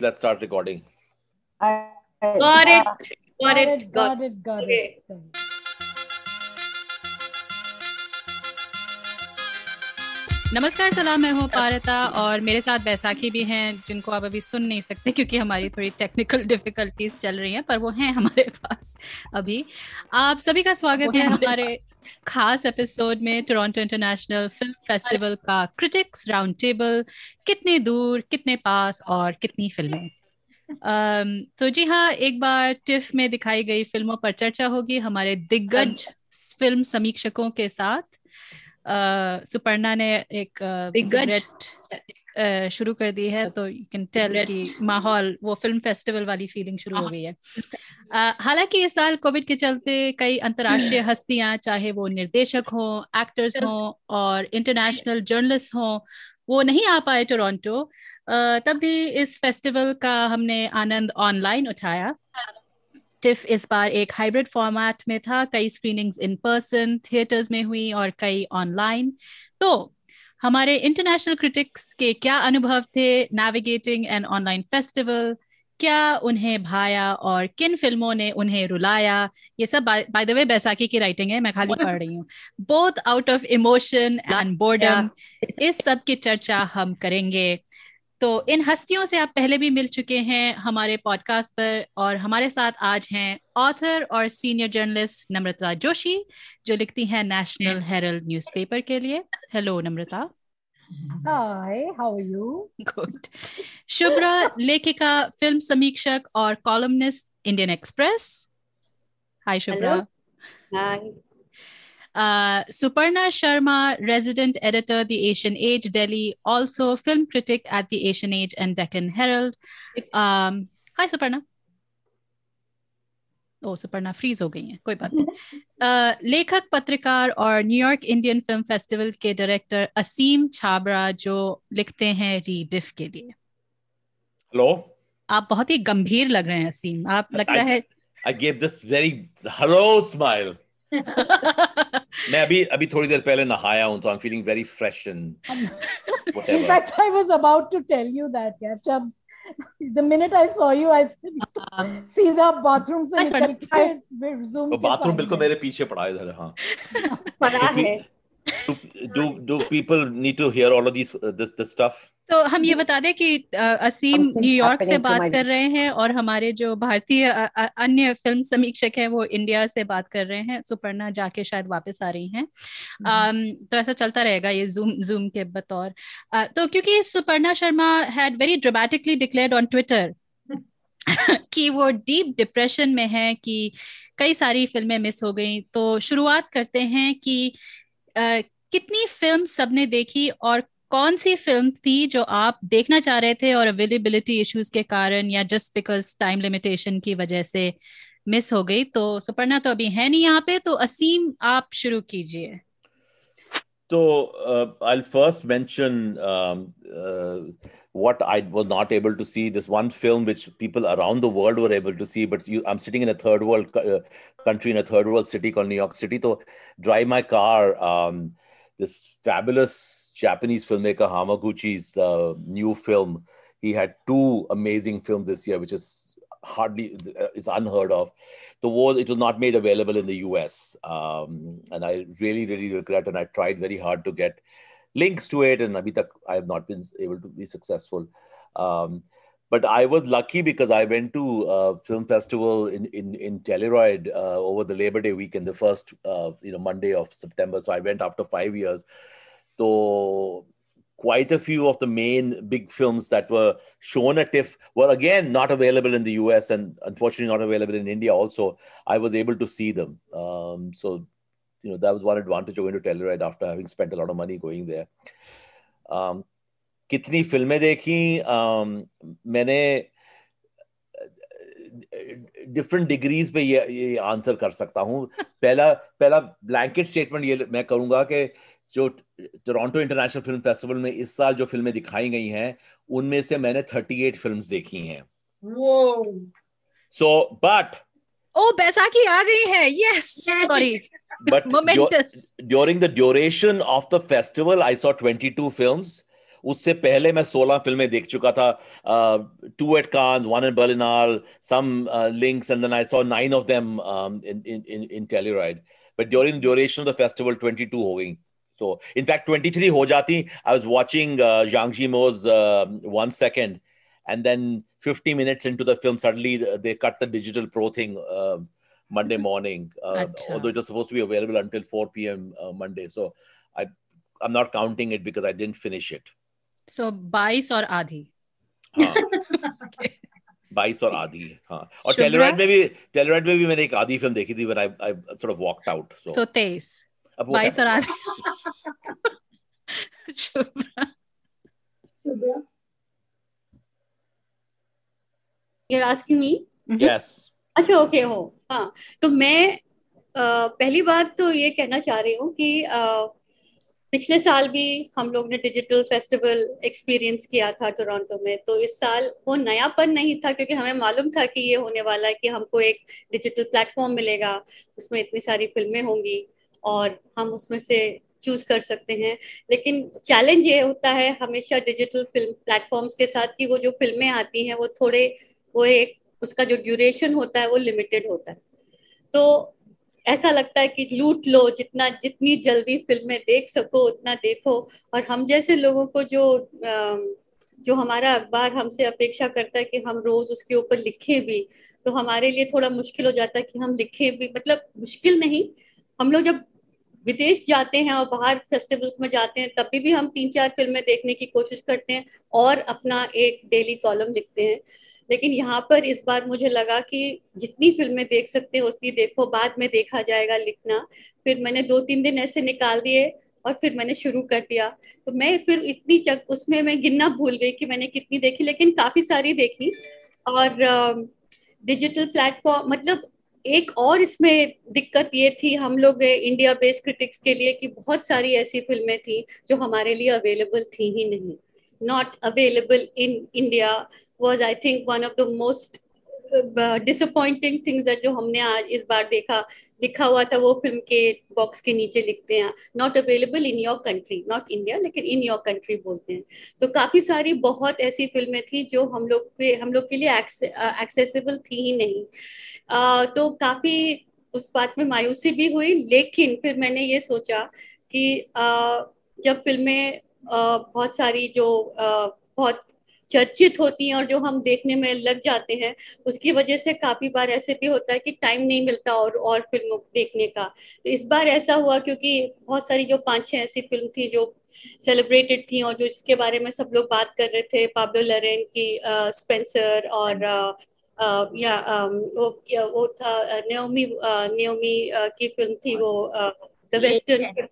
let's start recording. I, Got it. Got it. got it, got Okay. it. got it. नमस्कार सलाम मैं हूँ पारता और मेरे साथ बैसाखी भी हैं जिनको आप अभी सुन नहीं सकते क्योंकि हमारी थोड़ी टेक्निकल डिफिकल्टीज चल रही हैं पर वो हैं हमारे पास अभी। आप सभी का स्वागत है हमारे खास एपिसोड में टोरंटो इंटरनेशनल फ़िल्म फेस्टिवल का क्रिटिक्स राउंड टेबल कितने दूर कितने पास और कितनी फ़िल्में तो जी हाँ एक बार टिफ में दिखाई गई फ़िल्मों पर चर्चा होगी हमारे दिग्गज फ़िल्म समीक्षकों के साथ। सुपर्णा ने एक सिगरेट शुरू कर दी है तो यू कैन टेल कि माहौल वो फ़िल्म फेस्टिवल वाली फीलिंग शुरू हो गई है। हालाँकि इस साल कोविड के चलते कई अंतर्राष्ट्रीय हस्तियाँ चाहे वो निर्देशक हों एक्टर्स हों और इंटरनेशनल जर्नलिस्ट हों वो नहीं आ पाए टोरंटो तब भी इस फेस्टिवल का हमने आनंद ऑनलाइन उठाया। टिफ इस बार एक हाइब्रिड फॉर्मेट में था। कई स्क्रीनिंग्स इन पर्सन थिएटर्स में हुई और कई ऑनलाइन तो हमारे इंटरनेशनल क्रिटिक्स के क्या अनुभव थे? नेविगेटिंग एन ऑनलाइन फेस्टिवल क्या उन्हें भाया और किन फ़िल्मों ने उन्हें रुलाया? ये सब बाय द वे बैसाखी की राइटिंग है मैं खाली पढ़ रही हूँ। Both out of emotion and boredom इस सब की चर्चा हम करेंगे। तो इन हस्तियों से आप पहले भी मिल चुके हैं हमारे पॉडकास्ट पर और हमारे साथ आज हैं ऑथर और सीनियर जर्नलिस्ट नम्रता जोशी जो लिखती हैं नेशनल हेरल्ड न्यूज़पेपर के लिए। Hello Namrata. Hi, how are you? Good Shubhra लेखिका फ़िल्म समीक्षक और columnist Indian Express hi Shubhra. Hello. Uh, Suparna Sharma, resident editor, The Asian Age, Delhi, also film critic at The Asian Age and Deccan Herald. Um, hi, Suparna. Oh Suparna freeze हो गई हैं कोई बात नहीं uh, लेखक पत्रकार और New York Indian film festival के डायरेक्टर असीम छाबरा जो लिखते हैं रीडिफ के लिए Hello. आप बहुत ही गंभीर लग रहे हैं असीम आप लगता I, है I gave this very hello smile. मैं अभी अभी थोड़ी देर पहले नहाया हूँ तो I am feeling very fresh and in fact I was about to tell you that यार chubs the minute I saw you I said सीधा बाथरूम से निकल के आई रिज्यूम बाथरूम बिल्कुल मेरे पीछे पड़ा है इधर हाँ। पड़ा है। Do, do do people need to hear all of these uh, this this stuff? तो हम ये बता दें कि असीम न्यूयॉर्क से बात कर रहे हैं और हमारे जो भारतीय अन्य फ़िल्म समीक्षक हैं वो इंडिया से बात कर रहे हैं। सुपर्णा जाके शायद वापस आ रही हैं। तो ऐसा चलता रहेगा ये जूम जूम के बतौर। तो क्योंकि Suparna Sharma had very dramatically declared on Twitter कि वो डीप डिप्रेशन में है कि कई सारी फ़िल्में मिस हो गई। तो शुरुआत करते हैं कि कितनी फ़िल्म सबने देखी और कौन सी फ़िल्म थी जो आप देखना चाह रहे थे और अवेलेबिलिटी इश्यूज़ के कारण या जस्ट बिकॉज़ टाइम लिमिटेशन की वजह से मिस हो गई? तो सुपर्णा तो अभी है नहीं यहाँ पे तो असीम आप शुरू कीजिए। तो I first uh, what I was not able to see. This one film which people around the world were able to see, but you, I'm sitting in a third world uh, country in a third world city called New York City. So drive my car. Um, this fabulous Japanese filmmaker Hamaguchi's uh, new film. He had two amazing films this year, which is hardly uh, is unheard of. The war it was not made available in the US, um, and I really really regret. And I tried very hard to get links to it, and I have not been able to be successful. Um, but I was lucky because I went to a film festival in in in Telluride uh, over the Labor Day weekend, the first uh, you know Monday of September. So I went after five years. So quite a few of the main big films that were shown at TIFF were again not available in the US and unfortunately not available in India. Also, I was able to see them. Um, so you know that was one advantage of going to Telluride after having spent a lot of money going there. Um, कितनी फ़िल्में देखी? Um, मैंने different degrees पे ये ये answer कर सकता हूँ। पहला पहला ब्लैंकेट स्टेटमेंट ये मैं करूँगा कि जो टोरंटो इंटरनेशनल फ़िल्म फेस्टिवल में इस साल जो फ़िल्में दिखाई गई हैं उनमें से मैंने 38 फिल्म्स देखी हैं। सो बट ओ बैसाखी आ गई है yes sorry but moments during the duration of the festival i saw 22 films उससे पहले मैं 16 फ़िल्में देख चुका था two at Cannes one in Berlinale some links and then I saw nine of them in in in Telluride but during duration of the festival 22 हो गई so in fact 23 ho jati i was watching uh, Zhang Yimou's uh, one second and then 50 minutes into the film suddenly they cut the digital pro thing uh, Monday morning uh, although it was supposed to be available until 4 p.m. Uh, Monday so I I'm not counting it because I didn't finish it. So 22 और आधी. हाँ. बाईस और आधी हाँ और टेलीराइड में भी टेलीराइड में भी मैंने एक आधी फिल्म देखी थी when I I sort of walked out so so तेईस बाईस और आधी Shubhra Shubhra You're asking me? Yes. अच्छा ओके हो। हाँ तो मैं आ, पहली बात तो ये कहना चाह रही हूँ कि आ, पिछले साल भी हम लोग ने डिजिटल फेस्टिवल एक्सपीरियंस किया था टोरंटो में तो इस साल वो नयापन नहीं था क्योंकि हमें मालूम था कि ये होने वाला है कि हमको एक डिजिटल प्लेटफॉर्म मिलेगा उसमें इतनी सारी फ़िल्में होंगी और हम उसमें से चूज़ कर सकते हैं। लेकिन चैलेंज ये होता है हमेशा डिजिटल फ़िल्म प्लेटफॉर्म्स के साथ कि वो जो फ़िल्में आती हैं वो थोड़े वो एक उसका जो ड्यूरेशन होता है वो लिमिटेड होता है। तो ऐसा लगता है कि लूट लो, जितना, जितनी जल्दी फ़िल्में देख सको, उतना देखो। और हम जैसे लोगों को जो जो हमारा अखबार हमसे अपेक्षा करता है कि हम रोज उसके ऊपर लिखें भी तो हमारे लिए थोड़ा मुश्किल हो जाता है कि हम लिखें भी। मतलब मुश्किल नहीं, हम लोग जब विदेश जाते हैं और बाहर फेस्टिवल्स में जाते हैं, तभी भी हम तीन चार फ़िल्में देखने की कोशिश करते हैं और अपना एक डेली कॉलम लिखते हैं। लेकिन यहाँ पर इस बार मुझे लगा कि जितनी फ़िल्में देख सकते हो, उतनी देखो, बाद में देखा जाएगा लिखना। फिर मैंने दो तीन दिन ऐसे निकाल दिए और फिर मैंने शुरू कर दिया। तो मैं फिर इतनी चक, उसमें मैं गिनना भूल गई कि मैंने कितनी देखी, लेकिन काफ़ी सारी देखी। और डिजिटल प्लेटफॉर्म मतलब एक और इसमें दिक्कत ये थी, हम लोग इंडिया बेस्ड क्रिटिक्स के लिए कि बहुत सारी ऐसी फ़िल्में थी जो हमारे लिए अवेलेबल थी ही नहीं। Not available in India was I think one of the most uh, disappointing things that जो हमने आज इस बार देखा लिखा हुआ था वो फ़िल्म के बॉक्स के नीचे लिखते हैं। Not available in your country not India लेकिन इन योर कंट्री बोलते हैं। तो काफ़ी सारी बहुत ऐसी फ़िल्में थी जो हम लोग पे हम लोग के लिए एक्सेसिबल थी ही नहीं। Uh, तो काफ़ी उस बात में मायूसी भी हुई लेकिन फिर मैंने ये सोचा कि uh, जब फ़िल्में बहुत सारी जो बहुत चर्चित होती हैं और जो हम देखने में लग जाते हैं उसकी वजह से काफ़ी बार ऐसे भी होता है कि टाइम नहीं मिलता और और फ़िल्मों देखने का। तो इस बार ऐसा हुआ क्योंकि बहुत सारी जो पाँच छह ऐसी फ़िल्म थी जो सेलिब्रेटेड थी और जो जिसके बारे में सब लोग बात कर रहे थे पाब्लो लरेन की आ, स्पेंसर और आ, या आ, वो वो था न्योमी न्योमी की फ़िल्म थी वो the western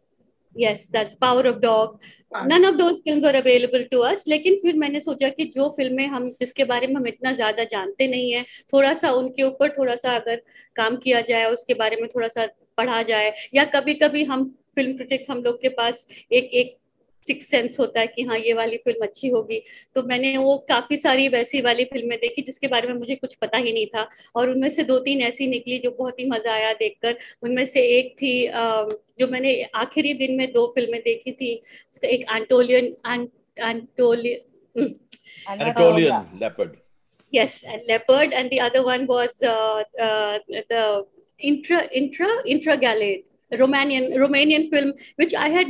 yes that's power of dog none of those film available to us us लेकिन फिर मैंने सोचा कि जो फ़िल्में हम जिसके बारे में हम इतना ज़्यादा जानते नहीं है थोड़ा सा उनके ऊपर थोड़ा सा अगर काम किया जाए उसके बारे में थोड़ा सा पढ़ा जाए या कभी कभी हम फ़िल्म क्रिटिक्स हम लोग के पास एक एक सिक्स सेंस होता है कि हाँ ये वाली फ़िल्म अच्छी होगी। तो मैंने वो काफ़ी सारी वैसी वाली फ़िल्में देखी जिसके बारे में मुझे कुछ पता ही नहीं था। और उनमें से दो तीन ऐसी निकली जो बहुत ही मज़ा आया देखकर। उनमें से एक थी जो मैंने आखिरी दिन में दो फ़िल्में देखी थी। उसका एक Anatolian Anatolian Anatolian leopard. Yes, and leopard, and the other one was uh, uh, the intra intra intra Romanian Romanian film, which I had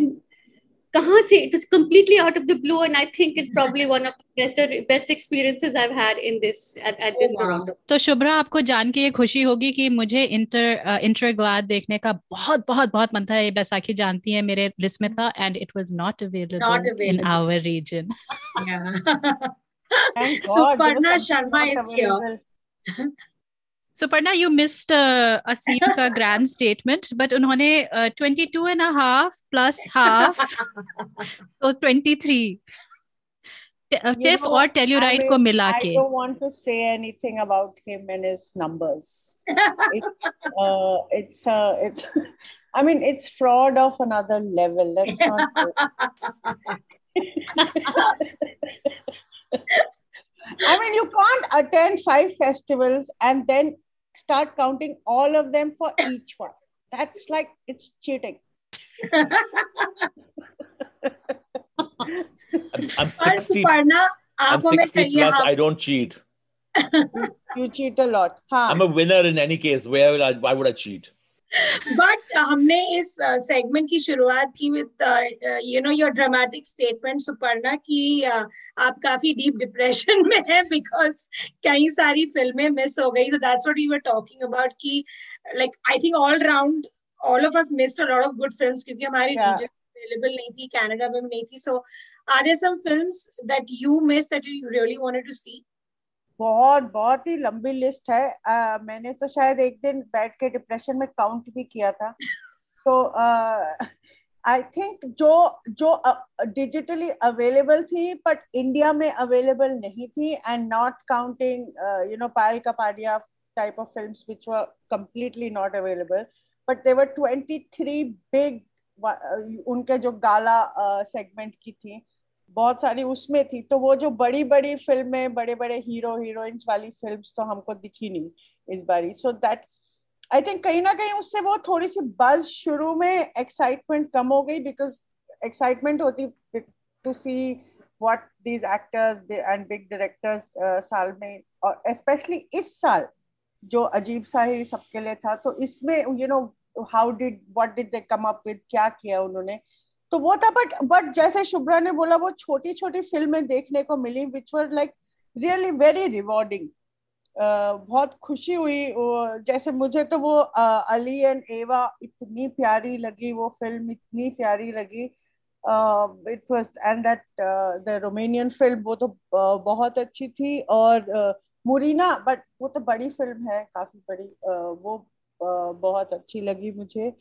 कहाँ से it is completely out of the blue and I think is probably one of best best experiences I have had in this at at this Toronto तो शुभ्रा आपको जान के ये खुशी होगी कि मुझे इंटर इंटर ग्लाड देखने का बहुत बहुत बहुत मन था। ये बैसाखी जानती है मेरे लिस्ट में था and it was not available in our region Suparna Sharma is here Suparna, you missed uh, Asim ka grand statement, but unhone uh, 22 and a half plus half, so 23. Uh, TIFF know, or Telluride I, ko mila ke. I don't want to say anything about him and his numbers. it's, uh, it's, uh, it's, I mean, it's fraud of another level. Let's not. I mean, you can't attend five festivals and then start counting all of them for each one. That's like it's cheating. I'm, I'm 60. Suparna, I'm 60 plus. I don't cheat. you cheat a lot. Huh? I'm a winner in any case. Where will I, why would I cheat? But uh, हमने इस segment uh, की शुरुआत की with you know your dramatic statement Suparna की uh, आप काफ़ी deep depression में हैं बिकॉज़ कई सारी फ़िल्में मिस हो गई। So that's what we were talking about की like I think all round all of us missed a lot of good films क्योंकि हमारी रीजन अवेलेबल नहीं थी कनाडा में नहीं थी। So are there some films that you miss that you really wanted to see बहुत बहुत ही लंबी लिस्ट है। आ, मैंने तो शायद एक दिन बैठ के डिप्रेशन में काउंट भी किया था। तो आई थिंक जो जो डिजिटली अवेलेबल थी बट इंडिया में अवेलेबल नहीं थी and not counting you know Payal Kapadia type of films which were completely not available but they were 23 big उनके जो गाला सेगमेंट की थी। बहुत सारी उसमें थी। तो वो जो बड़ी बड़ी फ़िल्में बड़े बड़े हीरो, हीरोइंस वाली फिल्म्स तो हमको दिखी नहीं इस बारी। सो दैट आई थिंक कहीं ना कहीं उससे वो थोड़ी सी बज शुरू में एक्साइटमेंट कम हो गई बिकॉज़ एक्साइटमेंट होती to see what these actors and big directors साल में, और स्पेशली इस साल जो अजीब सा ही सबके लिए था तो इसमें you know how did what did they come up with क्या किया उन्होंने? तो वो था बट बट जैसे शुभ्रा ने बोला वो छोटी छोटी फ़िल्में देखने को मिली which were like really very rewarding बहुत खुशी हुई जैसे मुझे तो वो अली एंड एवा इतनी प्यारी लगी वो फ़िल्म इतनी प्यारी लगी। It was and that the Romanian film वो तो uh, बहुत अच्छी थी और मुरीना uh, बट वो तो बड़ी फ़िल्म है काफ़ी बड़ी uh, वो uh, बहुत अच्छी लगी मुझे।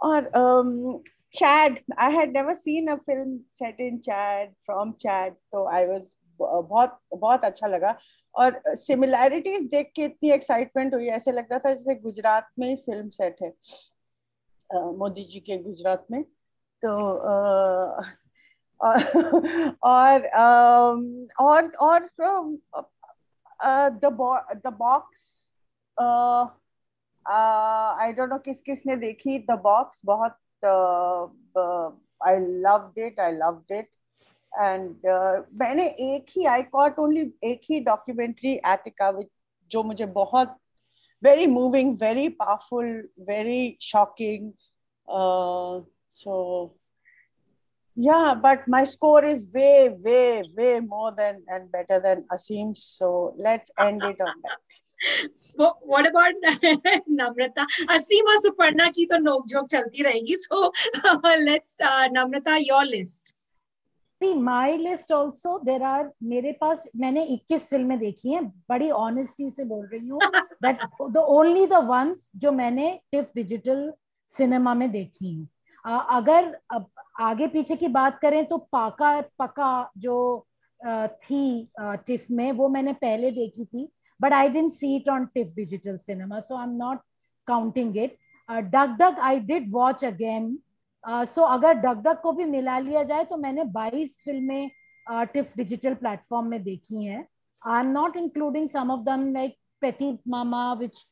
और um, Chad. I had never seen a film set in Chad from Chad, so I was बहुत बहुत अच्छा लगा और सिमिलैरिटीज देख के इतनी एक्साइटमेंट हुई ऐसे लग रहा था जैसे गुजरात में ही फ़िल्म सेट है मोदी जी के गुजरात में तो और और और और the box I don't know किस किस ने देखी द बॉक्स बहुत I loved it I loved it and मैंने एक ही आई कॉट ओनली एक ही डॉक्यूमेंट्री एटिका जो मुझे बहुत very moving very powerful very shocking so yeah but my score is way way way more than and better than Aseem so let's end it on that what about Namrata? Asim और सुपर्णा की तो नोक joke चलती रहेगी. So uh, let's uh, Namrata your list. See my list also मेरे पास मैंने 21 फ़िल्में देखी हैं बड़ी ऑनेस्टी से बोल रही हूँ that the only the ones जो मैंने टिफ डिजिटल सिनेमा में देखी हैं uh, अगर अब आगे पीछे की बात करें तो पाका पका जो uh, थी टिफ में वो मैंने पहले देखी थी but I didn't see it on TIFF Digital Cinema, so I'm not counting it. Uh, Duck Duck I did watch again. Uh, so अगर डग डग को भी मिला लिया जाए तो मैंने 22 फ़िल्में टिफ डिजिटल प्लेटफॉर्म में देखी हैं I am not including some of them like Petite Maman which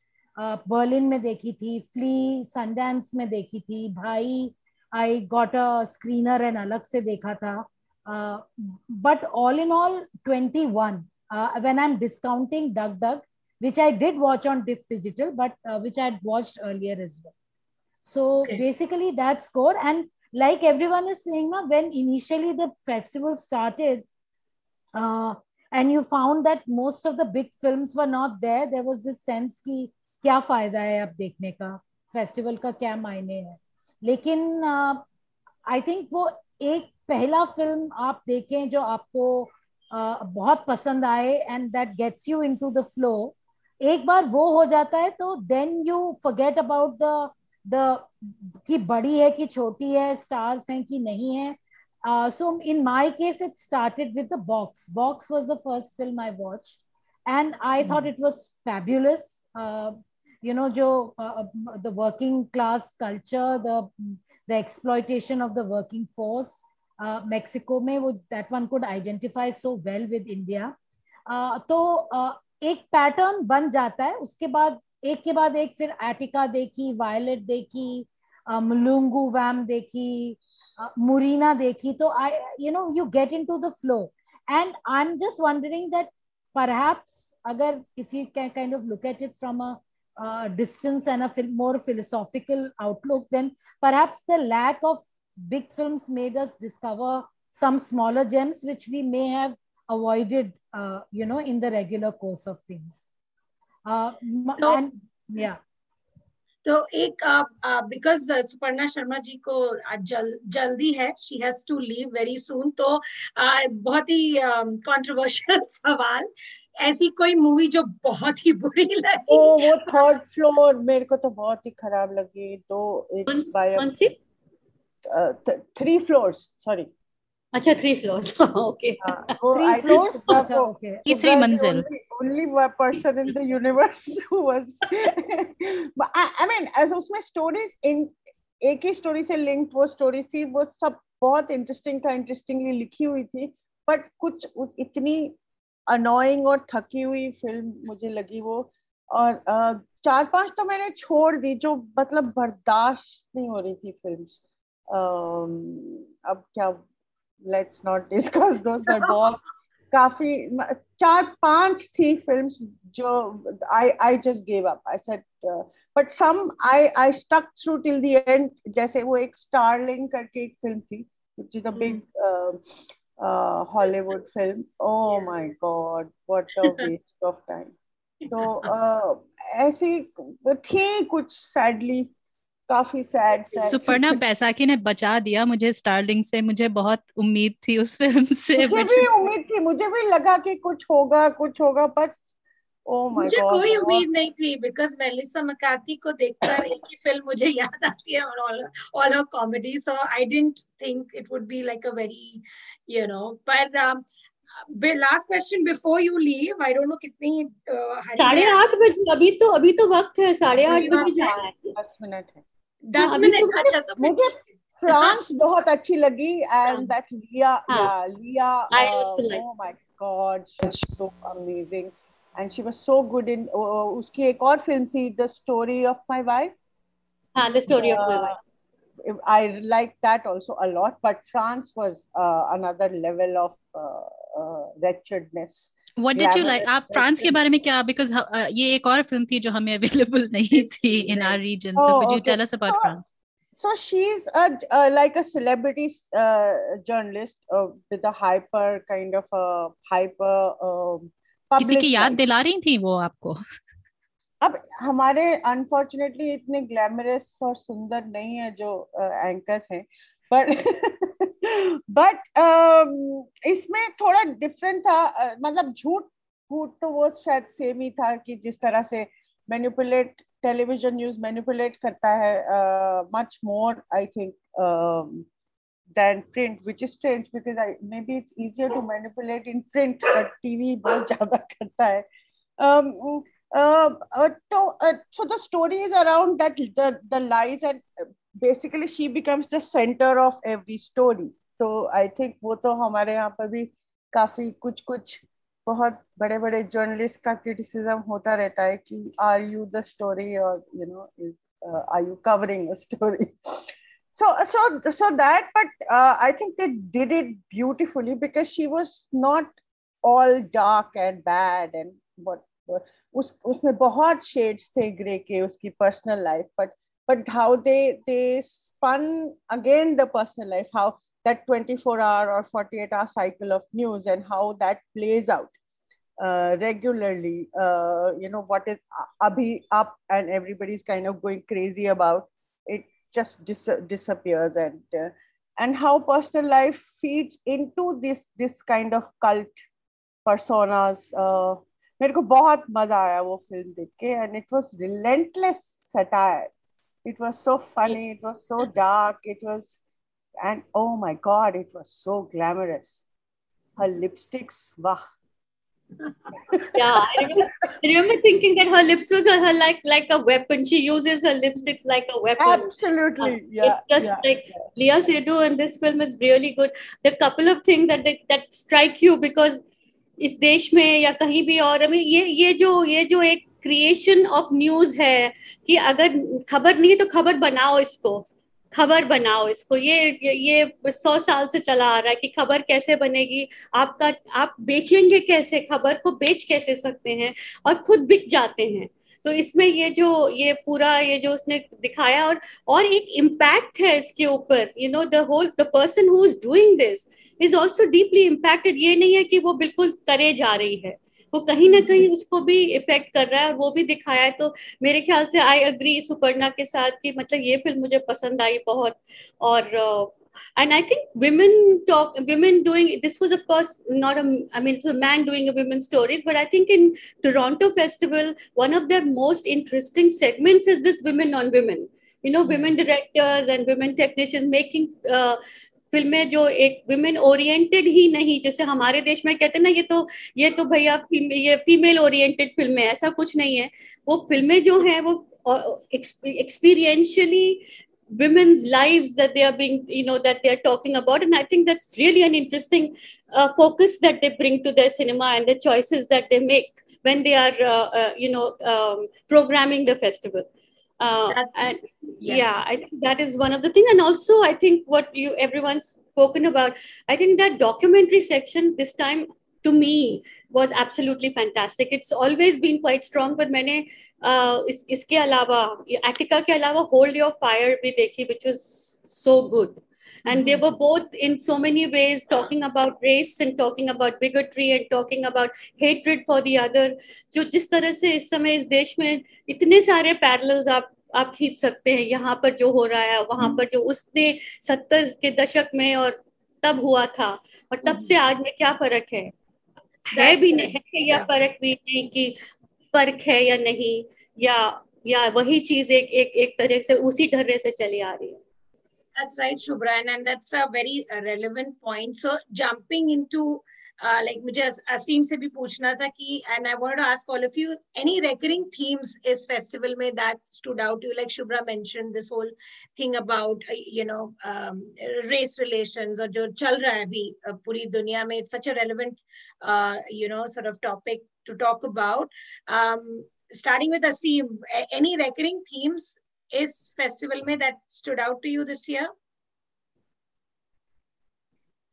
Berlin में देखी थी फ्ली सनडांस में देखी थी भाई I got a screener and अलग से देखा था but all in all 21 uh, when I'm discounting Duck Duck, which I did watch on Diff Digital, but uh, which I had watched earlier as well. So okay. basically that score. And like everyone is saying now, when initially the festival started, uh, and you found that most of the big films were not there, there was this sense कि क्या फायदा है अब देखने का festival का क्या मायने है लेकिन आई uh, थिंक वो एक पहला फिल्म आप देखें जो आपको बहुत पसंद आए and that gets you in to the flow एक बार वो हो जाता है तो then you forget about the the कि बड़ी है कि छोटी है स्टार्स हैं कि नहीं है. So in my case it started with the box box was the first film I watch and I thought it was fabulous you know jo uh, the working class the the exploitation of the working force. Mexico में वो that one could identify so well with India तो एक pattern बन जाता है, उसके बाद, एक के बाद एक, फिर एटिका देखी वायलेट देखी मलुंगू वैम देखी मुरीना देखी. तो I you know you get in to the flow and I am just wondering that पर अगर if you can kind of look at it from a distance and a more philosophical outlook then पर the lack of big films made us discover some smaller gems which we may have avoided, uh, you know, in the regular course of things. Uh, no. and, yeah. तो एक because Suparna Sharma ji को जल, जल्दी है she has to leave very soon तो uh, बहुत ही controversial सवाल ऐसी कोई मूवी जो बहुत ही बुरी लगी ओ वो थर्ड फ्लोर मेरे को तो बहुत ही खराब लगी तो it's by three floors sorry अच्छा three floors okay three floors okay तीसरी मंजिल only one person in the universe who was but I, I mean as उसमें stories in एक ही स्टोरी से लिंक्ड वो स्टोरीज थी वो सब बहुत इंटरेस्टिंग था इंटरेस्टिंगली लिखी हुई थी बट कुछ इतनी अनोइंग और थकी हुई फ़िल्म मुझे लगी वो। और चार पाँच तो मैंने छोड़ दी जो मतलब बर्दाश्त नहीं हो रही थी फिल्म्स अब क्या let's not discuss those but बहुत काफ़ी चार पाँच थी फिल्म्स जो I I just give up I said but some I I stuck through till the end जैसे वो एक स्टारलिंग करके एक फ़िल्म थी big uh, uh, Hollywood film. Oh yeah. my God, what a waste of time. तो ऐसी थी कुछ सैडली काफ़ी सैड सुपर्णा बैसाखी ने बचा दिया मुझे स्टार्लिंग से? मुझे बहुत उम्मीद थी उस फ़िल्म से मुझे भी उम्मीद थी मुझे भी लगा कि कुछ होगा कुछ होगा पर Oh मुझे God, कोई उम्मीद नहीं थी बिकॉज़ मेलिसा मकाती को देखकर एक ही फ़िल्म मुझे याद आती है all all her comedy so I didn't think it would be like a very you know पर last question before you leave I don't know कितनी साढ़े आठ बजे अभी तो अभी तो वक्त है साढ़े आठ बजे जा रहा है। दस मिनट है। दस हाँ, मिनट तो अच्छा तो मुझे फ्रांस बहुत अच्छी लगी एंड दैट लिया लिया ओह my god so amazing and she was so good in उसकी एक और फ़िल्म थी the story of my wife हाँ the story of my wife I like that also a lot, but France was uh, another level of uh, uh, wretchedness. What did you like? आप France के बारे में क्या because ये एक और फ़िल्म थी जो हमें अवेलेबल नहीं थी in our region. So could you tell us about so, France? So she's a uh, like a celebrity uh, journalist uh, with a hyper kind of a hyper. Uh, किसी की याद दिला रही थी वो आपको अब हमारे अनफॉर्चुनेटली इतने ग्लैमरस और सुंदर नहीं है जो एंकर्स हैं पर बट um, इसमें थोड़ा डिफरेंट था मतलब झूठ झूठ तो वो शायद सेम ही था कि जिस तरह से मैनिपुलेट टेलीविज़न न्यूज़ मैनिपुलेट करता है much more I think than print which is strange because I maybe it's easier to manipulate in print but TV बहुत ज़्यादा करता है um, uh, uh, so, uh, so the story is around that the the lies and basically she becomes the center of every story तो I think वो तो हमारे यहाँ पर भी काफ़ी कुछ कुछ बहुत बड़े बड़े जर्नलिस्ट का क्रिटिसिज्म होता रहता है कि आर यू द स्टोरी और you know is are you covering a story so so so that but uh, i think they did it beautifully because she was not all dark and bad and what उस उसमें बहुत shades थे grey के उसकी personal life but but how they they spun again the personal life how that 24 hour or 48 hour cycle of news and how that plays out uh, regularly uh, you know what is abhi up and everybody's kind of going crazy about it just dis- disappears and uh, and how personal life feeds into this this kind of cult personas uh, मेरे को बहुत मजा आया वो film देख के and it was relentless satire it was so funny it was so dark it was and oh my god it was so glamorous her lipsticks wow yeah I remember, I remember, thinking that her lips were her like like a weapon she uses her lipsticks like a weapon absolutely uh, yeah it's just yeah, like yeah. Léa Seydoux in this film is really good the couple of things that they, that strike you because इस देश में या कहीं भी और अभी ये ये जो ये जो एक क्रिएशन ऑफ न्यूज है कि अगर खबर नहीं तो खबर बनाओ इसको खबर बनाओ इसको। ये ये सौ साल से चला आ रहा है कि खबर कैसे बनेगी? आपका, आप बेचेंगे कैसे? खबर को बेच कैसे सकते हैं? और खुद बिक जाते हैं। तो इसमें ये जो, ये पूरा, ये जो उसने दिखाया और और एक इम्पैक्ट है इसके ऊपर। You know the whole the person who is doing this is also deeply impacted ये नहीं है कि वो बिल्कुल करे जा रही है। वो कहीं ना कहीं उसको भी इफ़ेक्ट कर रहा है वो भी दिखाया है। तो मेरे ख्याल से आई अग्री सुपर्णा के साथ कि मतलब ये फ़िल्म मुझे पसंद आई बहुत। और and I think women talk women doing this was of course not I mean man doing women stories but I think in Toronto festival one of the most interesting segment is this women on women you know women directors and women technicians making फ़िल्में जो एक women oriented ही नहीं जैसे हमारे देश में कहते हैं ना ये तो ये तो भैया ये फीमेल ओरिएंटेड फ़िल्में ऐसा कुछ नहीं है वो फ़िल्में जो हैं वो experientially women's lives that they are being you know that they're talking about and i think that's really an interesting uh, focus that they bring to their cinema and the choices that they make when they are uh, uh, you know um, programming the festival uh, and yeah. yeah. i think that is one of the things and also i think what you everyone's spoken about i think that documentary section this time to me was absolutely fantastic it's always been quite strong but many इस इसके अलावा Etica के अलावा hold your fire भी देखी which was so good And they were both in so many ways talking about race and talking about bigotry and talking about hatred for the other. जो जिस तरह से इस समय इस देश में इतने सारे पैरल्स आप आप खींच सकते हैं यहाँ पर जो हो रहा है वहाँ पर जो उसने सत्तर के दशक में और तब हुआ था और तब से आज में क्या फ़र्क है? है भी नहीं है या फ़र्क भी नहीं कि फ़र्क है या नहीं या या वही चीज़ एक एक एक तरह से उसी ढर्रे से चली आ रही है। That's right, Shubhra, and that's a very relevant point. So jumping into uh, like मुझे असीम से भी पूछना था कि and I wanted to ask all of you any recurring themes is festival में that stood out to you like Shubhra mentioned this whole thing about uh, you know um, race relations और जो चल रहा है अभी uh, पूरी दुनिया में it's such a relevant uh, you know sort of topic to talk about. Um, starting with Asim, any recurring themes is festival mein that stood out to you this year?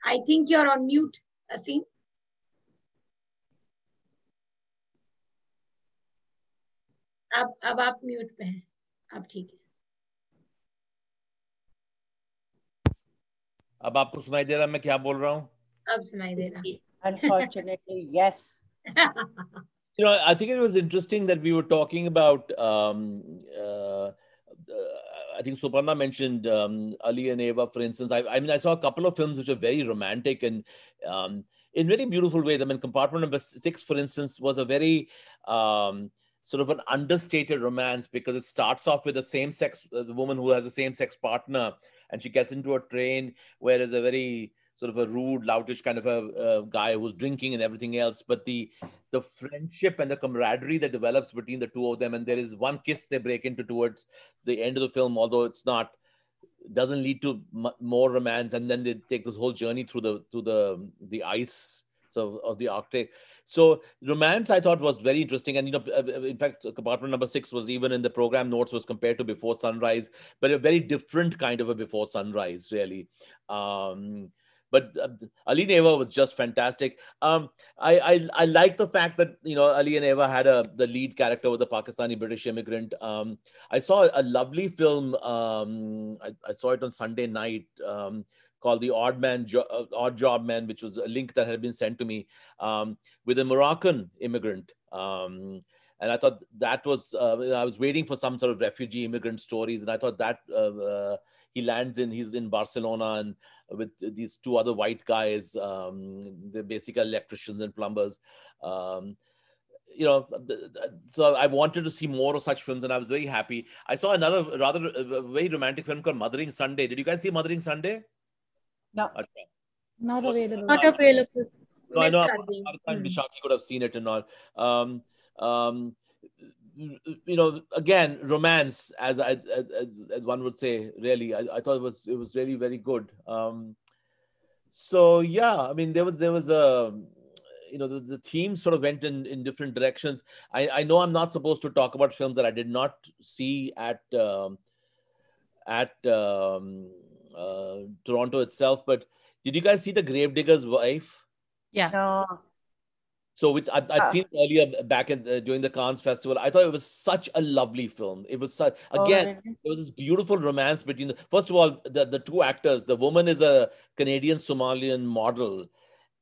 I think you're on mute, Asim. अब अब आप mute पे हैं अब ठीक है अब आपको सुनाई दे रहा मैं क्या बोल रहा हूँ अब सुनाई दे रहा unfortunately yes you know, I think it was interesting that we were talking about. Um, uh, I think Suparna mentioned um, Ali and Eva, for instance. I, I, mean, I saw a couple of films which are very romantic and um, in very beautiful ways. I mean, Compartment Number Six, for instance, was a very um, sort of an understated romance because it starts off with a same-sex uh, woman who has a same-sex partner, and she gets into a train where there's a very sort of a rude, loutish kind of a guy who's drinking and everything else. But the the friendship and the camaraderie that develops between the two of them, and there is one kiss they break into towards the end of the film, although it's not doesn't lead to m- more romance, and then they take this whole journey through the through the the ice so of the Arctic. So romance, I thought was very interesting, and you know, uh, uh, in fact, compartment number six was even in the program notes was compared to Before Sunrise, but a very different kind of a Before Sunrise, really. Um, but uh, Ali and Eva was just fantastic. Um, I, I I like the fact that you know Ali and Eva had a the lead character was a Pakistani British immigrant. Um, I saw a lovely film. Um, I, I, saw it on Sunday night um, called The Odd Man jo- uh, Odd Job Man, which was a link that had been sent to me um, with a Moroccan immigrant. Um, and I thought that was uh, I was waiting for some sort of refugee immigrant stories, and I thought that uh, uh he lands in he's in Barcelona and with these two other white guys. Um, they're basically electricians and plumbers. Um, you know, so I wanted to see more of such films, and I was very happy. I saw another rather uh, very romantic film called Mothering Sunday. Did you guys see Mothering Sunday? No, not available. Not available. No, I know Arkan Bishaki could have seen it and all. Um, um, you know, again, romance, as as, as one would say, really, I, I, thought it was it was really very good. Um, so yeah, I mean, there was there was a you know the, the theme sort of went in in different directions. I I know I'm not supposed to talk about films that I did not see at um, at um, uh, Toronto itself. But did you guys see the Gravedigger's Wife? Yeah. No. So, which I'd, I'd Ah. seen earlier back in, uh, during the Cannes Festival. I thought it was such a lovely film. It was such Oh, again. really? there was this beautiful romance between the first of all the, the two actors the woman is a canadian somalian model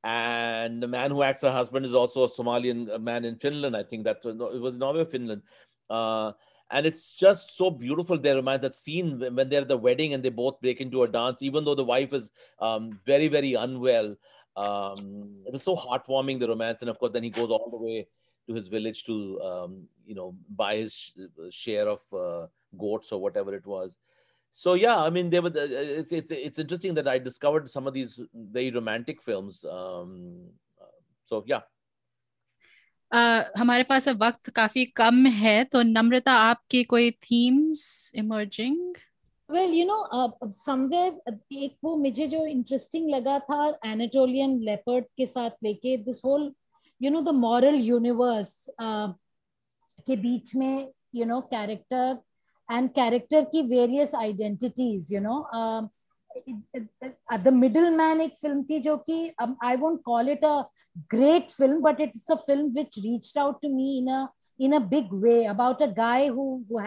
and the man who acts her husband is also a somalian uh, man in finland i think that's no, it was norway or finland uh, and it's just so beautiful their romance that scene when when they're at the wedding and they both break into a dance even though the wife is um, very very unwell um, it was so heartwarming the romance and of course then he goes all the way to his village to um, you know buy his sh- share of uh, goats or whatever it was so yeah i mean they were the- it's, it's it's interesting that i discovered some of these very romantic films um so yeah uh, हमारे पास अब वक्त काफी कम है तो नम्रता आपके कोई themes emerging well you know somewhere एक वो मुझे जो इंटरेस्टिंग लगा था एनाटोलियन लेपर्ड के साथ लेके this whole you know the moral universe के बीच में you know character and character की various identities you know the middle man एक फ़िल्म थी जो कि I won't call it a great film but it's a film which reached out to me in a in a big way about a guy who who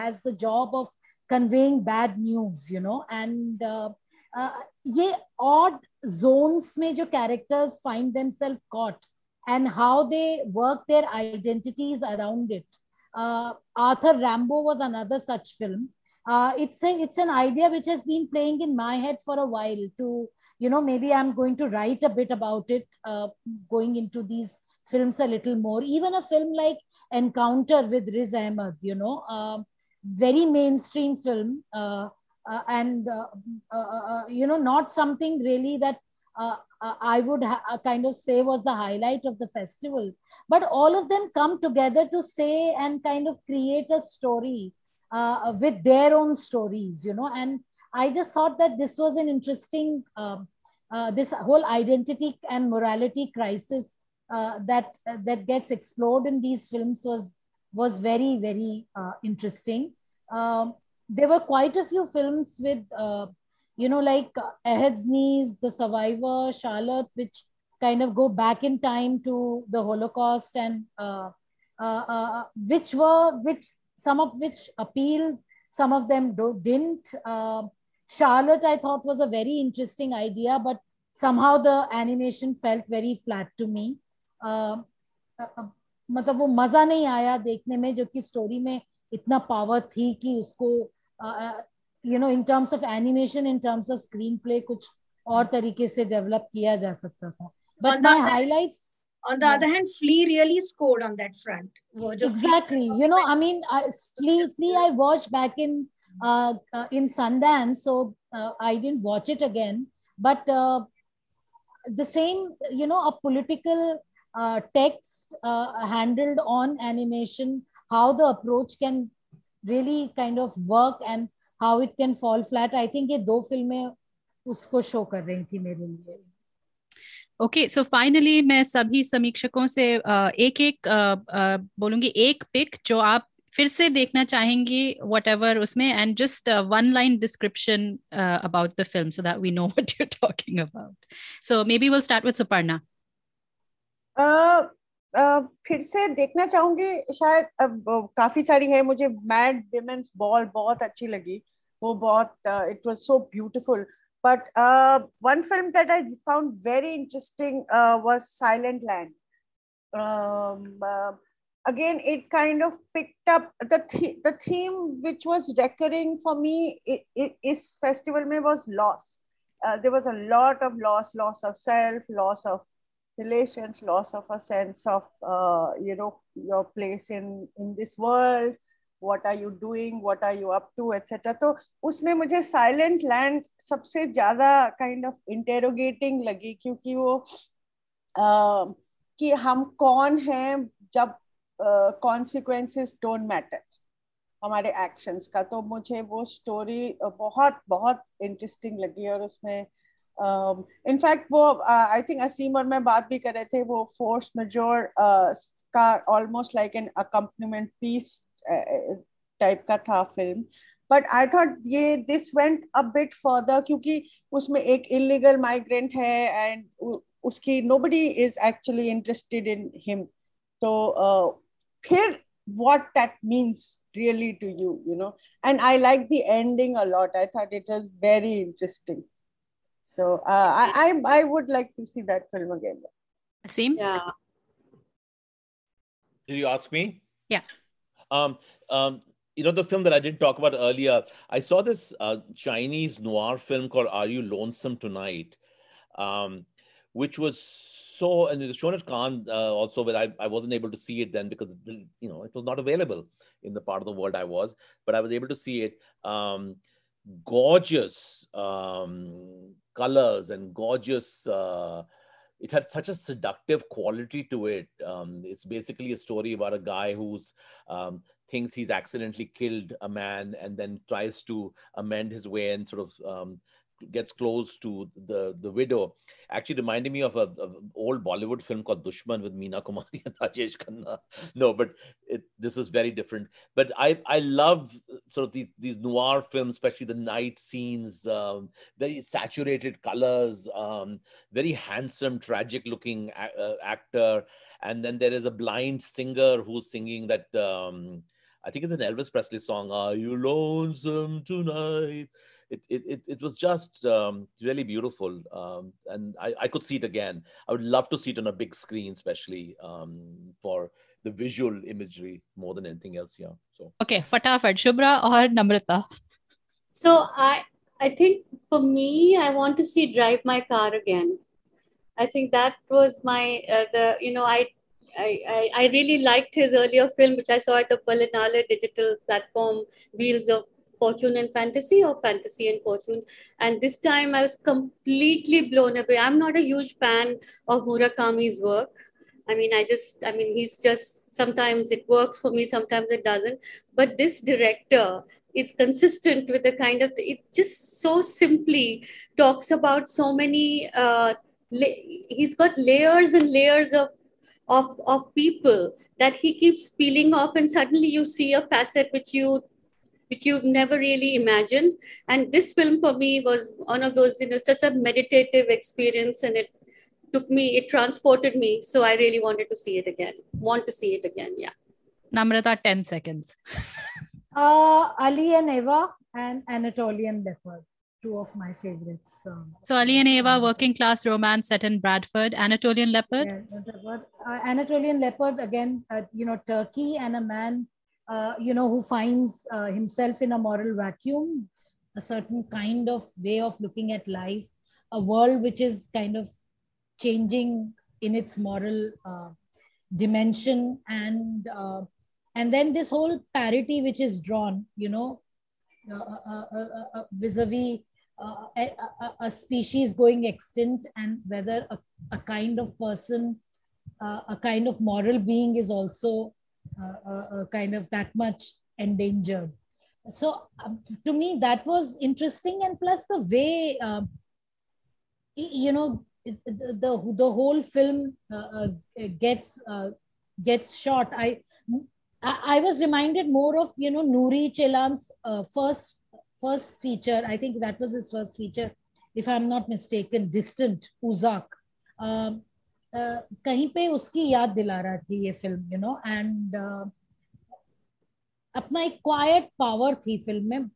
conveying bad news you know and uh, uh, ये odd zones में जो characters find themselves caught and how they work their identities around it uh, Arthur Rambo was another such film uh, it's a, it's an idea which has been playing in my head for a while to you know maybe i'm going to write a bit about it uh, going into these films a little more even a film like encounter with riz ahmed you know um, very mainstream film uh, uh, and uh, uh, uh, you know not something really that i would kind of say was the highlight of the festival. But all of them come together to say and kind of create a story with their own stories you know. And I just thought that this was an interesting, um, this whole identity and morality crisis that that gets explored in these films was was very very uh, interesting. Um, there were quite a few films with, uh, you know, like uh, Ahed's Knees, The Survivor, Charlotte, which kind of go back in time to the Holocaust and uh, uh, which were which some of which appealed, some of them do, didn't. Uh, Charlotte, I thought was a very interesting idea, but somehow the animation felt very flat to me. Uh, uh, मतलब वो मज़ा नहीं आया देखने में जो कि story में इतना पावर थी कि उसको you know in terms of animation in terms of screenplay कुछ और तरीके से डेवलप किया जा सकता था but my highlights On the other hand, Flea really scored on that front. exactly you know i mean I, flea, flea i watched back in uh, uh, in sundance so uh, i didn't watch it again but uh, the same you know a political uh, text uh, handled on animation how the approach can really kind of work and how it can fall flat i think ये दो फिल्में उसको show कर रही थी मेरे लिए okay so finally मैं सभी समीक्षकों से एक एक बोलूंगी एक पिक जो आप फिर से देखना चाहेंगी वट एवर उसमें and just one line description about the film so that we know what you talking about so maybe will start with Suparna फिर से देखना चाहूँगी, शायद अब काफ़ी सारी है, मुझे मैड विमेंस बॉल बहुत अच्छी लगी। वो बहुत it was so beautiful but one film that I found very interesting was silent land again it kind of picked up the theme which was recurring for me इस festival में was loss there was a lot of loss loss of self loss of relations, loss of a sense of uh, you know your place in in this world. what are you doing? What are you up to etc तो उसमें मुझे silent land सबसे ज़्यादा kind of इंटेरोगेटिंग लगी क्योंकि वो आ, कि हम कौन हैं जब कॉन्सिक्वेंसेस डोंट मैटर हमारे एक्शंस का। तो मुझे वो स्टोरी बहुत बहुत इंटरेस्टिंग लगी और उसमें इनफैक्ट uh, वो आई थिंक असीम और मैं बात भी कर रहे थे वो फोर्स मेजोर uh, का almost like an accompaniment piece type का था फ़िल्म बट आई थॉट ये this went a bit further क्योंकि उसमें एक इलीगल माइग्रेंट है एंड उसकी nobody is actually interested in him तो फिर what that means really to you you know? And i like the ending a lot. I thought it was very interesting. So uh, I, I i would like to see that film again same yeah did you ask me yeah um um you know the film that I didn't talk about earlier. I saw this uh, Chinese noir film called "Are You Lonesome Tonight," um, which was so and it was shown at Cannes uh, also, but I, I wasn't able to see it then because you know it was not available in the part of the world I was. But I was able to see it. Um, gorgeous um, colors and gorgeous. Uh, it had such a seductive quality to it. Um, it's basically a story about a guy who's um, thinks he's accidentally killed a man and then tries to amend his way and sort of um, gets close to the the widow actually reminded me of a, old bollywood film called dushman with meena kumari and rajesh khanna no but it, this is very different but i i love sort of these these noir films especially the night scenes um, very saturated colors um, very handsome tragic looking a- uh, actor and then there is a blind singer who's singing that um, I think it's an Elvis Presley song. Are you lonesome tonight? It it it, it was just um, really beautiful, um, and I, I could see it again. I would love to see it on a big screen, especially um, for the visual imagery more than anything else. Yeah. So okay, fatafat, Shubhra or Namrata. So I I think for me, I want to see Drive My Car again. I think that was my uh, the you know I I, I, really liked his earlier film, which I saw at the Berlinale digital platform, Wheels of fortune and fantasy or fantasy and fortune. And this time I was completely blown away. I'm not a huge fan of Murakami's work. I mean, I just, I mean, he's just sometimes it works for me, sometimes it doesn't. But this director, it's consistent with the kind of, it just so simply talks about so many, uh, he's got layers and layers of of, of people that he keeps peeling off and suddenly you see a facet which you which you've never really imagined. And this film for me was one of those, you know, such a meditative experience and it took me, it transported me. So I really wanted to see it again, want to see it again. Yeah. Namrata, 10 seconds. uh, Ali and Eva and Anatolian Leopard two of my favorites. Um, so Ali and Eva, working class romance set in Bradford, Anatolian Leopard. Yeah, uh, Anatolian Leopard again, uh, you know, Turkey and a man uh, you know, who finds uh, himself in a moral vacuum, a certain kind of way of looking at life, a world which is kind of changing in its moral uh, dimension, and uh, and then this whole parity which is drawn, you know, uh, vis-a-vis a, a, a, species going extinct, and whether a, a kind of person, a kind of moral being is also kind of that much endangered. So um, to me, that was interesting, and plus the way um, you know the, the the whole film gets gets shot. I I was reminded more of you know Nuri Chelam's uh, first first feature. I think that was his first feature, if I'm not mistaken. Distant Uzak. Um, कहीं पे उसकी याद दिला रहा थी ये film you know and अपना एक क्वाइट पावर थी फिल्म में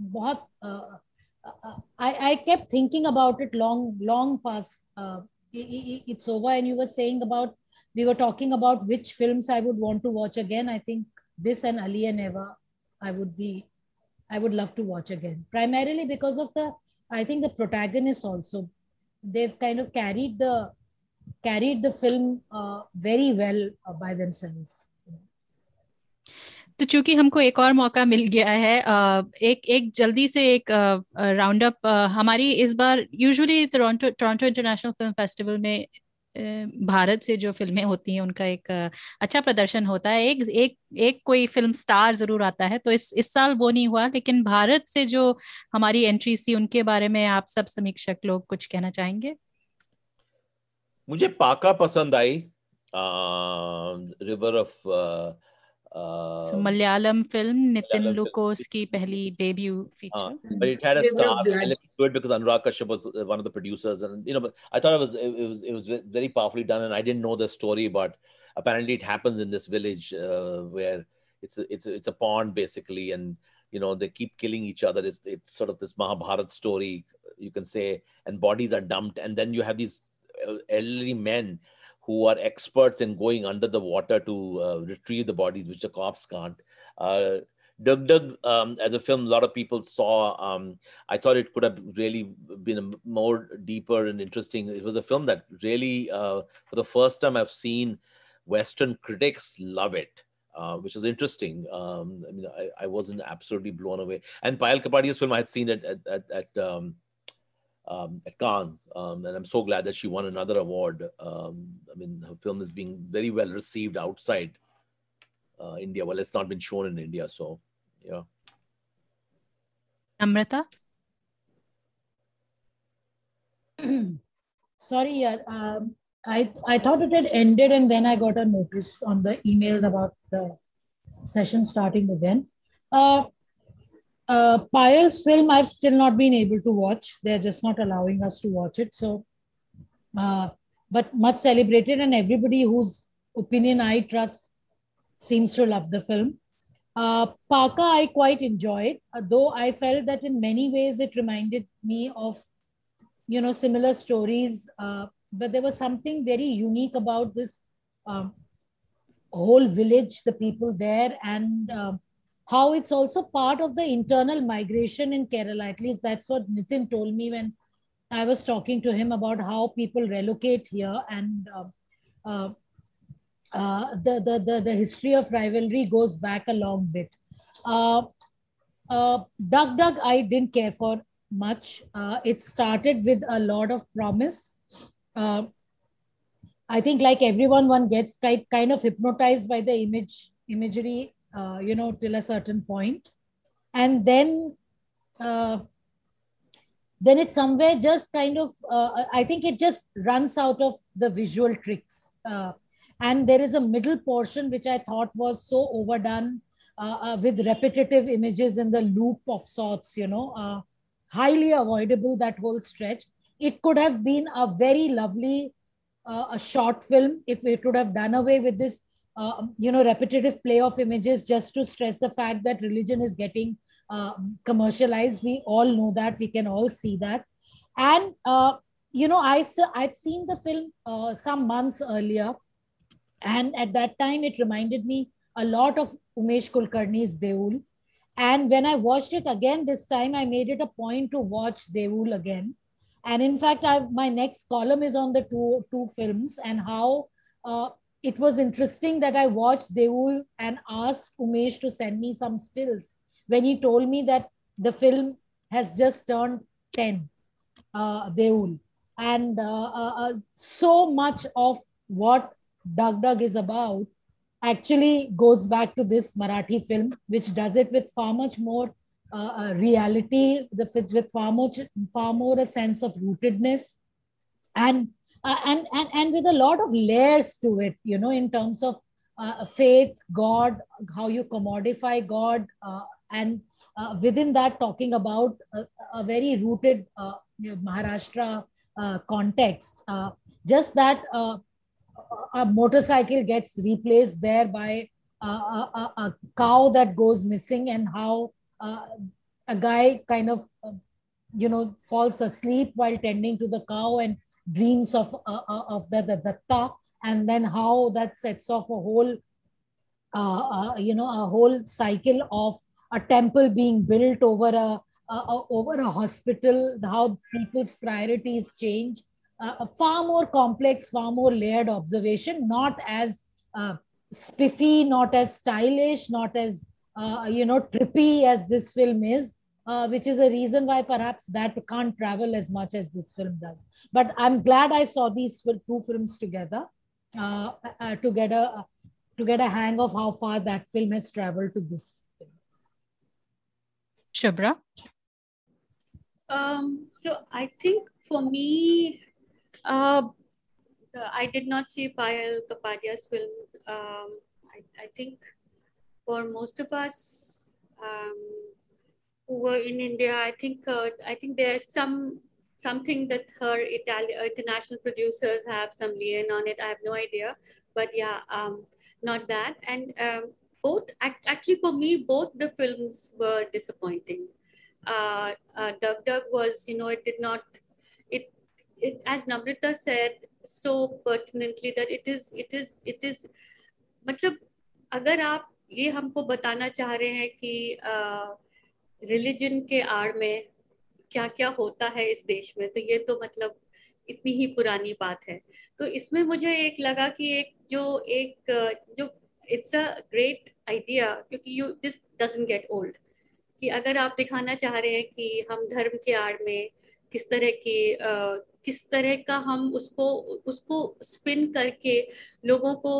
बहुत I I kept thinking about it long long past it's over and you were saying about we were talking about which films i would want to watch again i think this and ali and eva i would be i would love to watch again primarily because of the i think the protagonists also they've kind of carried the carried the film uh, very well uh, by themselves. तो चूँकि हमको एक और मौका मिल गया है एक एक जल्दी से एक राउंड अप हमारी इस बार usually Toronto Toronto International Film Festival में भारत से जो फ़िल्में होती हैं उनका एक अच्छा प्रदर्शन होता है एक एक एक कोई फ़िल्म स्टार ज़रूर आता है तो इस इस साल वो नहीं हुआ लेकिन भारत से जो हमारी एंट्री थी उनके बारे में आप सब समीक्षक लोग कुछ कहना चाहेंगे मुझे पाका पसंद I river of Uh, so Malayalam film, Nitin Malayalam film. Lukos ki pehli debut feature. Uh, but it had a River star Blood. element to it because Anurag Kashyap was uh, one of the producers, and you know, but I thought it was it, was it was very powerfully done, and I didn't know the story, but apparently it happens in this village uh, where it's a, it's a, it's a pond basically, and you know they keep killing each other. It's it's sort of this Mahabharat story, you can say, and bodies are dumped, and then you have these uh, elderly men who are experts in going under the water to uh, retrieve the bodies, which the cops can't. Uh, um, as a film, a lot of people saw. Um, I thought it could have really been a more deeper and interesting. It was a film that really, uh, for the first time, I've seen Western critics love it. Uh, which is interesting. Um, I mean, I, I, wasn't absolutely blown away. And Payal Kapadia's film, I had seen it at at, at, um, um, at Cannes, um, and I'm so glad that she won another award. Um, I mean, her film is being very well received outside uh, India. Well, it's not been shown in India, so yeah. Amrita? Sorry, yeah, um, I, I thought it had ended and then I got a notice on the email about the session starting again. Uh, uh, Payal's film, I've still not been able to watch. They're just not allowing us to watch it. So, uh, but much celebrated, and everybody whose opinion I trust seems to love the film. Uh, Paka, I quite enjoyed, uh, though I felt that in many ways it reminded me of, you know, similar stories. Uh, but there was something very unique about this um, whole village, the people there, and um, how it's also part of the internal migration in Kerala. At least that's what Nitin told me when I was talking to him about how people relocate here and uh, uh, uh, the, the, the, the history of rivalry goes back a long bit. Uh, uh, Dug Dug, I didn't care for much. Uh, it started with a lot of promise. Uh, I think, like everyone, one gets kind, kind of hypnotized by the image imagery, uh, you know, till a certain point, and then then it's somewhere just kind of I think it just runs out of the visual tricks. And there is a middle portion which i thought was so overdone uh, uh, with repetitive images in the loop of sorts you know uh, highly avoidable that whole stretch. It could have been a very lovely uh, a short film if it would have done away with this uh, you know repetitive play of images just to stress the fact that religion is getting uh, commercialized we all know that we can all see that and you know i i'd seen the film some months earlier and at that time, it reminded me a lot of Umesh Kulkarni's Deul. And when I watched it again this time, I made it a point to watch Deul again. And in fact, I, my next column is on the two, two films and how uh, it was interesting that I watched Deul and asked Umesh to send me some stills when he told me that the film has just turned 10, uh, Deul. And uh, uh, uh so much of what Dug Dug is about actually goes back to this Marathi film, which does it with far much more uh, uh, reality, the, with far much, far more a sense of rootedness, and uh, and and and with a lot of layers to it. You know, in terms of uh, faith, God, how you commodify God, uh, and uh, within that, talking about a, a very rooted know, Maharashtra context. just that a motorcycle gets replaced there by a, a, cow that goes missing and how uh, a guy kind of uh, you know falls asleep while tending to the cow and dreams of uh, uh of the, the datta and then how that sets off a whole uh, uh, you know a whole cycle of a temple being built over a, over a hospital how people's priorities change. A far more complex, far more layered observation, not as uh, spiffy, not as stylish, not as uh, you know trippy as this film is, uh, which is a reason why perhaps that can't travel as much as this film does. But I'm glad I saw these two films together uh, uh, to get a to get a hang of how far that film has traveled to this. Film. Shubhra. Um, so I think for me, uh, I did not see Payal Kapadia's film. Um, I, I, think for most of us um, who were in India, I think uh, I think there's some something that her Italian international producers have some lien on it. I have no idea, but yeah, um, not that. And um, both actually for me, both the films were disappointing. Uh, uh, Dug Dug was, you know, it did not. It, it as Namrita said so pertinently that it is, it is, it is. मतलब अगर आप ये हमको बताना चाह रहे हैं कि रिलीजन के आड़ में क्या क्या होता है इस देश में? तो ये तो मतलब इतनी ही पुरानी बात है। तो इसमें मुझे एक लगा कि एक जो एक, जो इट्स अ ग्रेट आइडिया क्योंकि you this doesn't get old कि अगर आप दिखाना चाह रहे हैं कि हम धर्म के आड़ में किस तरह की किस तरह का हम उसको उसको स्पिन करके लोगों को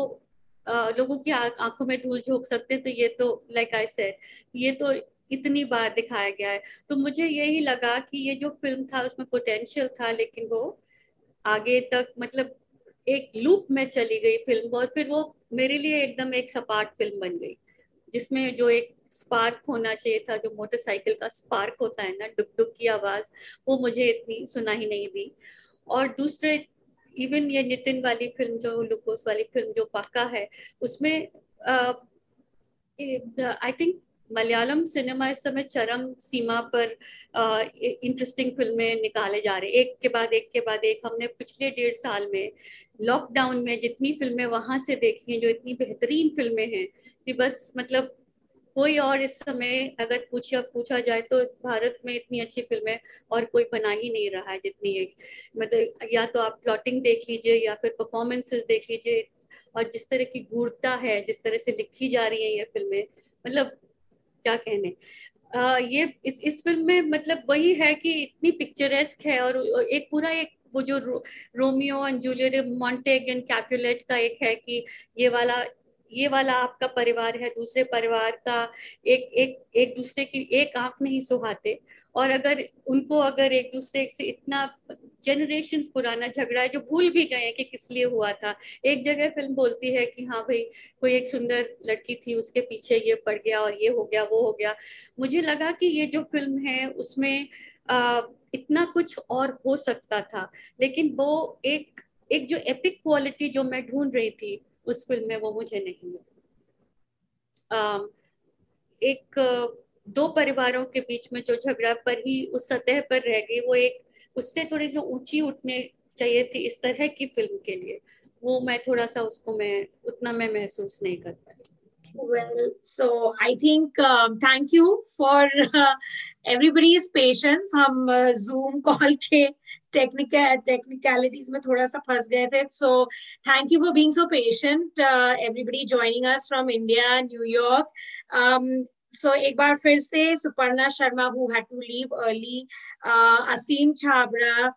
लोगों की आँखों में धूल झोंक सकते तो ये तो लाइक आई से ये तो इतनी बार दिखाया गया है। तो मुझे यही लगा कि ये जो फ़िल्म था, उसमें पोटेंशियल था, लेकिन वो आगे तक मतलब एक लूप में चली गई फ़िल्म और फिर वो मेरे लिए एकदम एक सपाट फ़िल्म बन गई, जिसमें जो एक स्पार्क होना चाहिए था, जो मोटरसाइकिल का स्पार्क होता है ना डुक डुक की आवाज़, वो मुझे इतनी सुना ही नहीं दी। और दूसरे इवन ये नितिन वाली फ़िल्म जो लुकोस वाली फ़िल्म जो पक्का है, उसमें आई थिंक मलयालम सिनेमा इस समय चरम सीमा पर इंटरेस्टिंग फ़िल्में निकाले जा रहे एक के बाद एक के बाद एक। हमने पिछले डेढ़ साल में लॉकडाउन में जितनी फ़िल्में वहाँ से देखी हैं, जो इतनी बेहतरीन फ़िल्में हैं, कि बस मतलब कोई और इस समय अगर पूछा पूछा जाए तो भारत में इतनी अच्छी फ़िल्में और कोई बना ही नहीं रहा है जितनी एक। मतलब या तो आप प्लॉटिंग देख लीजिए या फिर परफॉर्मेंसेस देख लीजिए और जिस तरह की गूढ़ता है, जिस तरह से लिखी जा रही है ये फ़िल्में मतलब क्या कहने? आ, ये इस इस फ़िल्म में मतलब वही है कि इतनी पिक्चरेस्क है और एक पूरा एक वो जो रो, Romeo and Juliet Montague and Capulet का एक है कि ये वाला ये वाला आपका परिवार है दूसरे परिवार का एक एक एक दूसरे की एक आँख नहीं सुहाते। और अगर उनको अगर एक दूसरे से इतना जनरेशन पुराना झगड़ा है जो भूल भी गए कि किस लिए हुआ था एक जगह फ़िल्म बोलती है कि हाँ भाई कोई एक सुंदर लड़की थी उसके पीछे ये पड़ गया और ये हो गया वो हो गया। मुझे लगा कि ये जो फ़िल्म है उसमें आ, इतना कुछ और हो सकता था लेकिन वो एक एक जो एपिक क्वालिटी जो मैं ढूंढ रही थी उस फ़िल्म में वो मुझे नहीं मिली। एक दो परिवारों के बीच में जो झगड़ा पर ही उस सतह पर रह गई वो एक उससे थोड़ी सी ऊँची उठने चाहिए थी इस तरह की फ़िल्म के लिए। वो मैं थोड़ा सा उसको मैं उतना मैं महसूस नहीं कर पाई। Well, so I think um, thank you for uh, everybody's patience. हम uh, Zoom call के टेक्निकल टेक्निकलिटीज में थोड़ा सा फंस गए थे। So thank you for being so patient everybody joining us from India New York so एक बार फिर से Suparna Sharma who had to leave early Aseem Chhabra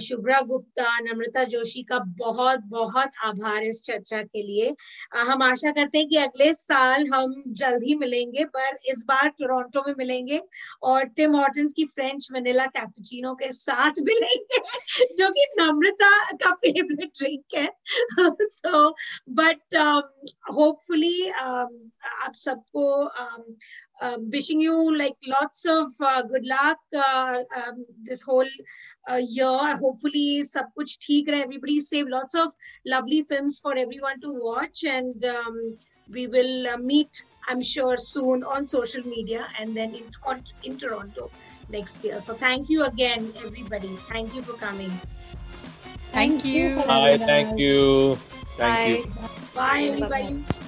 Shubhra Gupta, Namrata Joshi का बहुत बहुत आभार इस चर्चा के लिए। हम आशा करते हैं कि अगले साल हम जल्द ही मिलेंगे, पर इस बार टोरंटो में मिलेंगे और टिम हॉर्टन्स की फ्रेंच वनीला कैपुचिनो के साथ मिलेंगे, जो कि नम्रता का फेवरेट ड्रिंक है। सो बट होपफुली आप सबको uh, wishing you like lots of uh, good luck uh, um, this whole uh, year. Hopefully, sab kuch theek rahe. Everybody save lots of lovely films for everyone to watch, and um, we will uh, meet, I'm sure, soon on social media and then in, on, in Toronto next year. So, thank you again, everybody. Thank you for coming. Thank, thank you. Bye. Thank you. Thank Bye. you. Bye, everybody.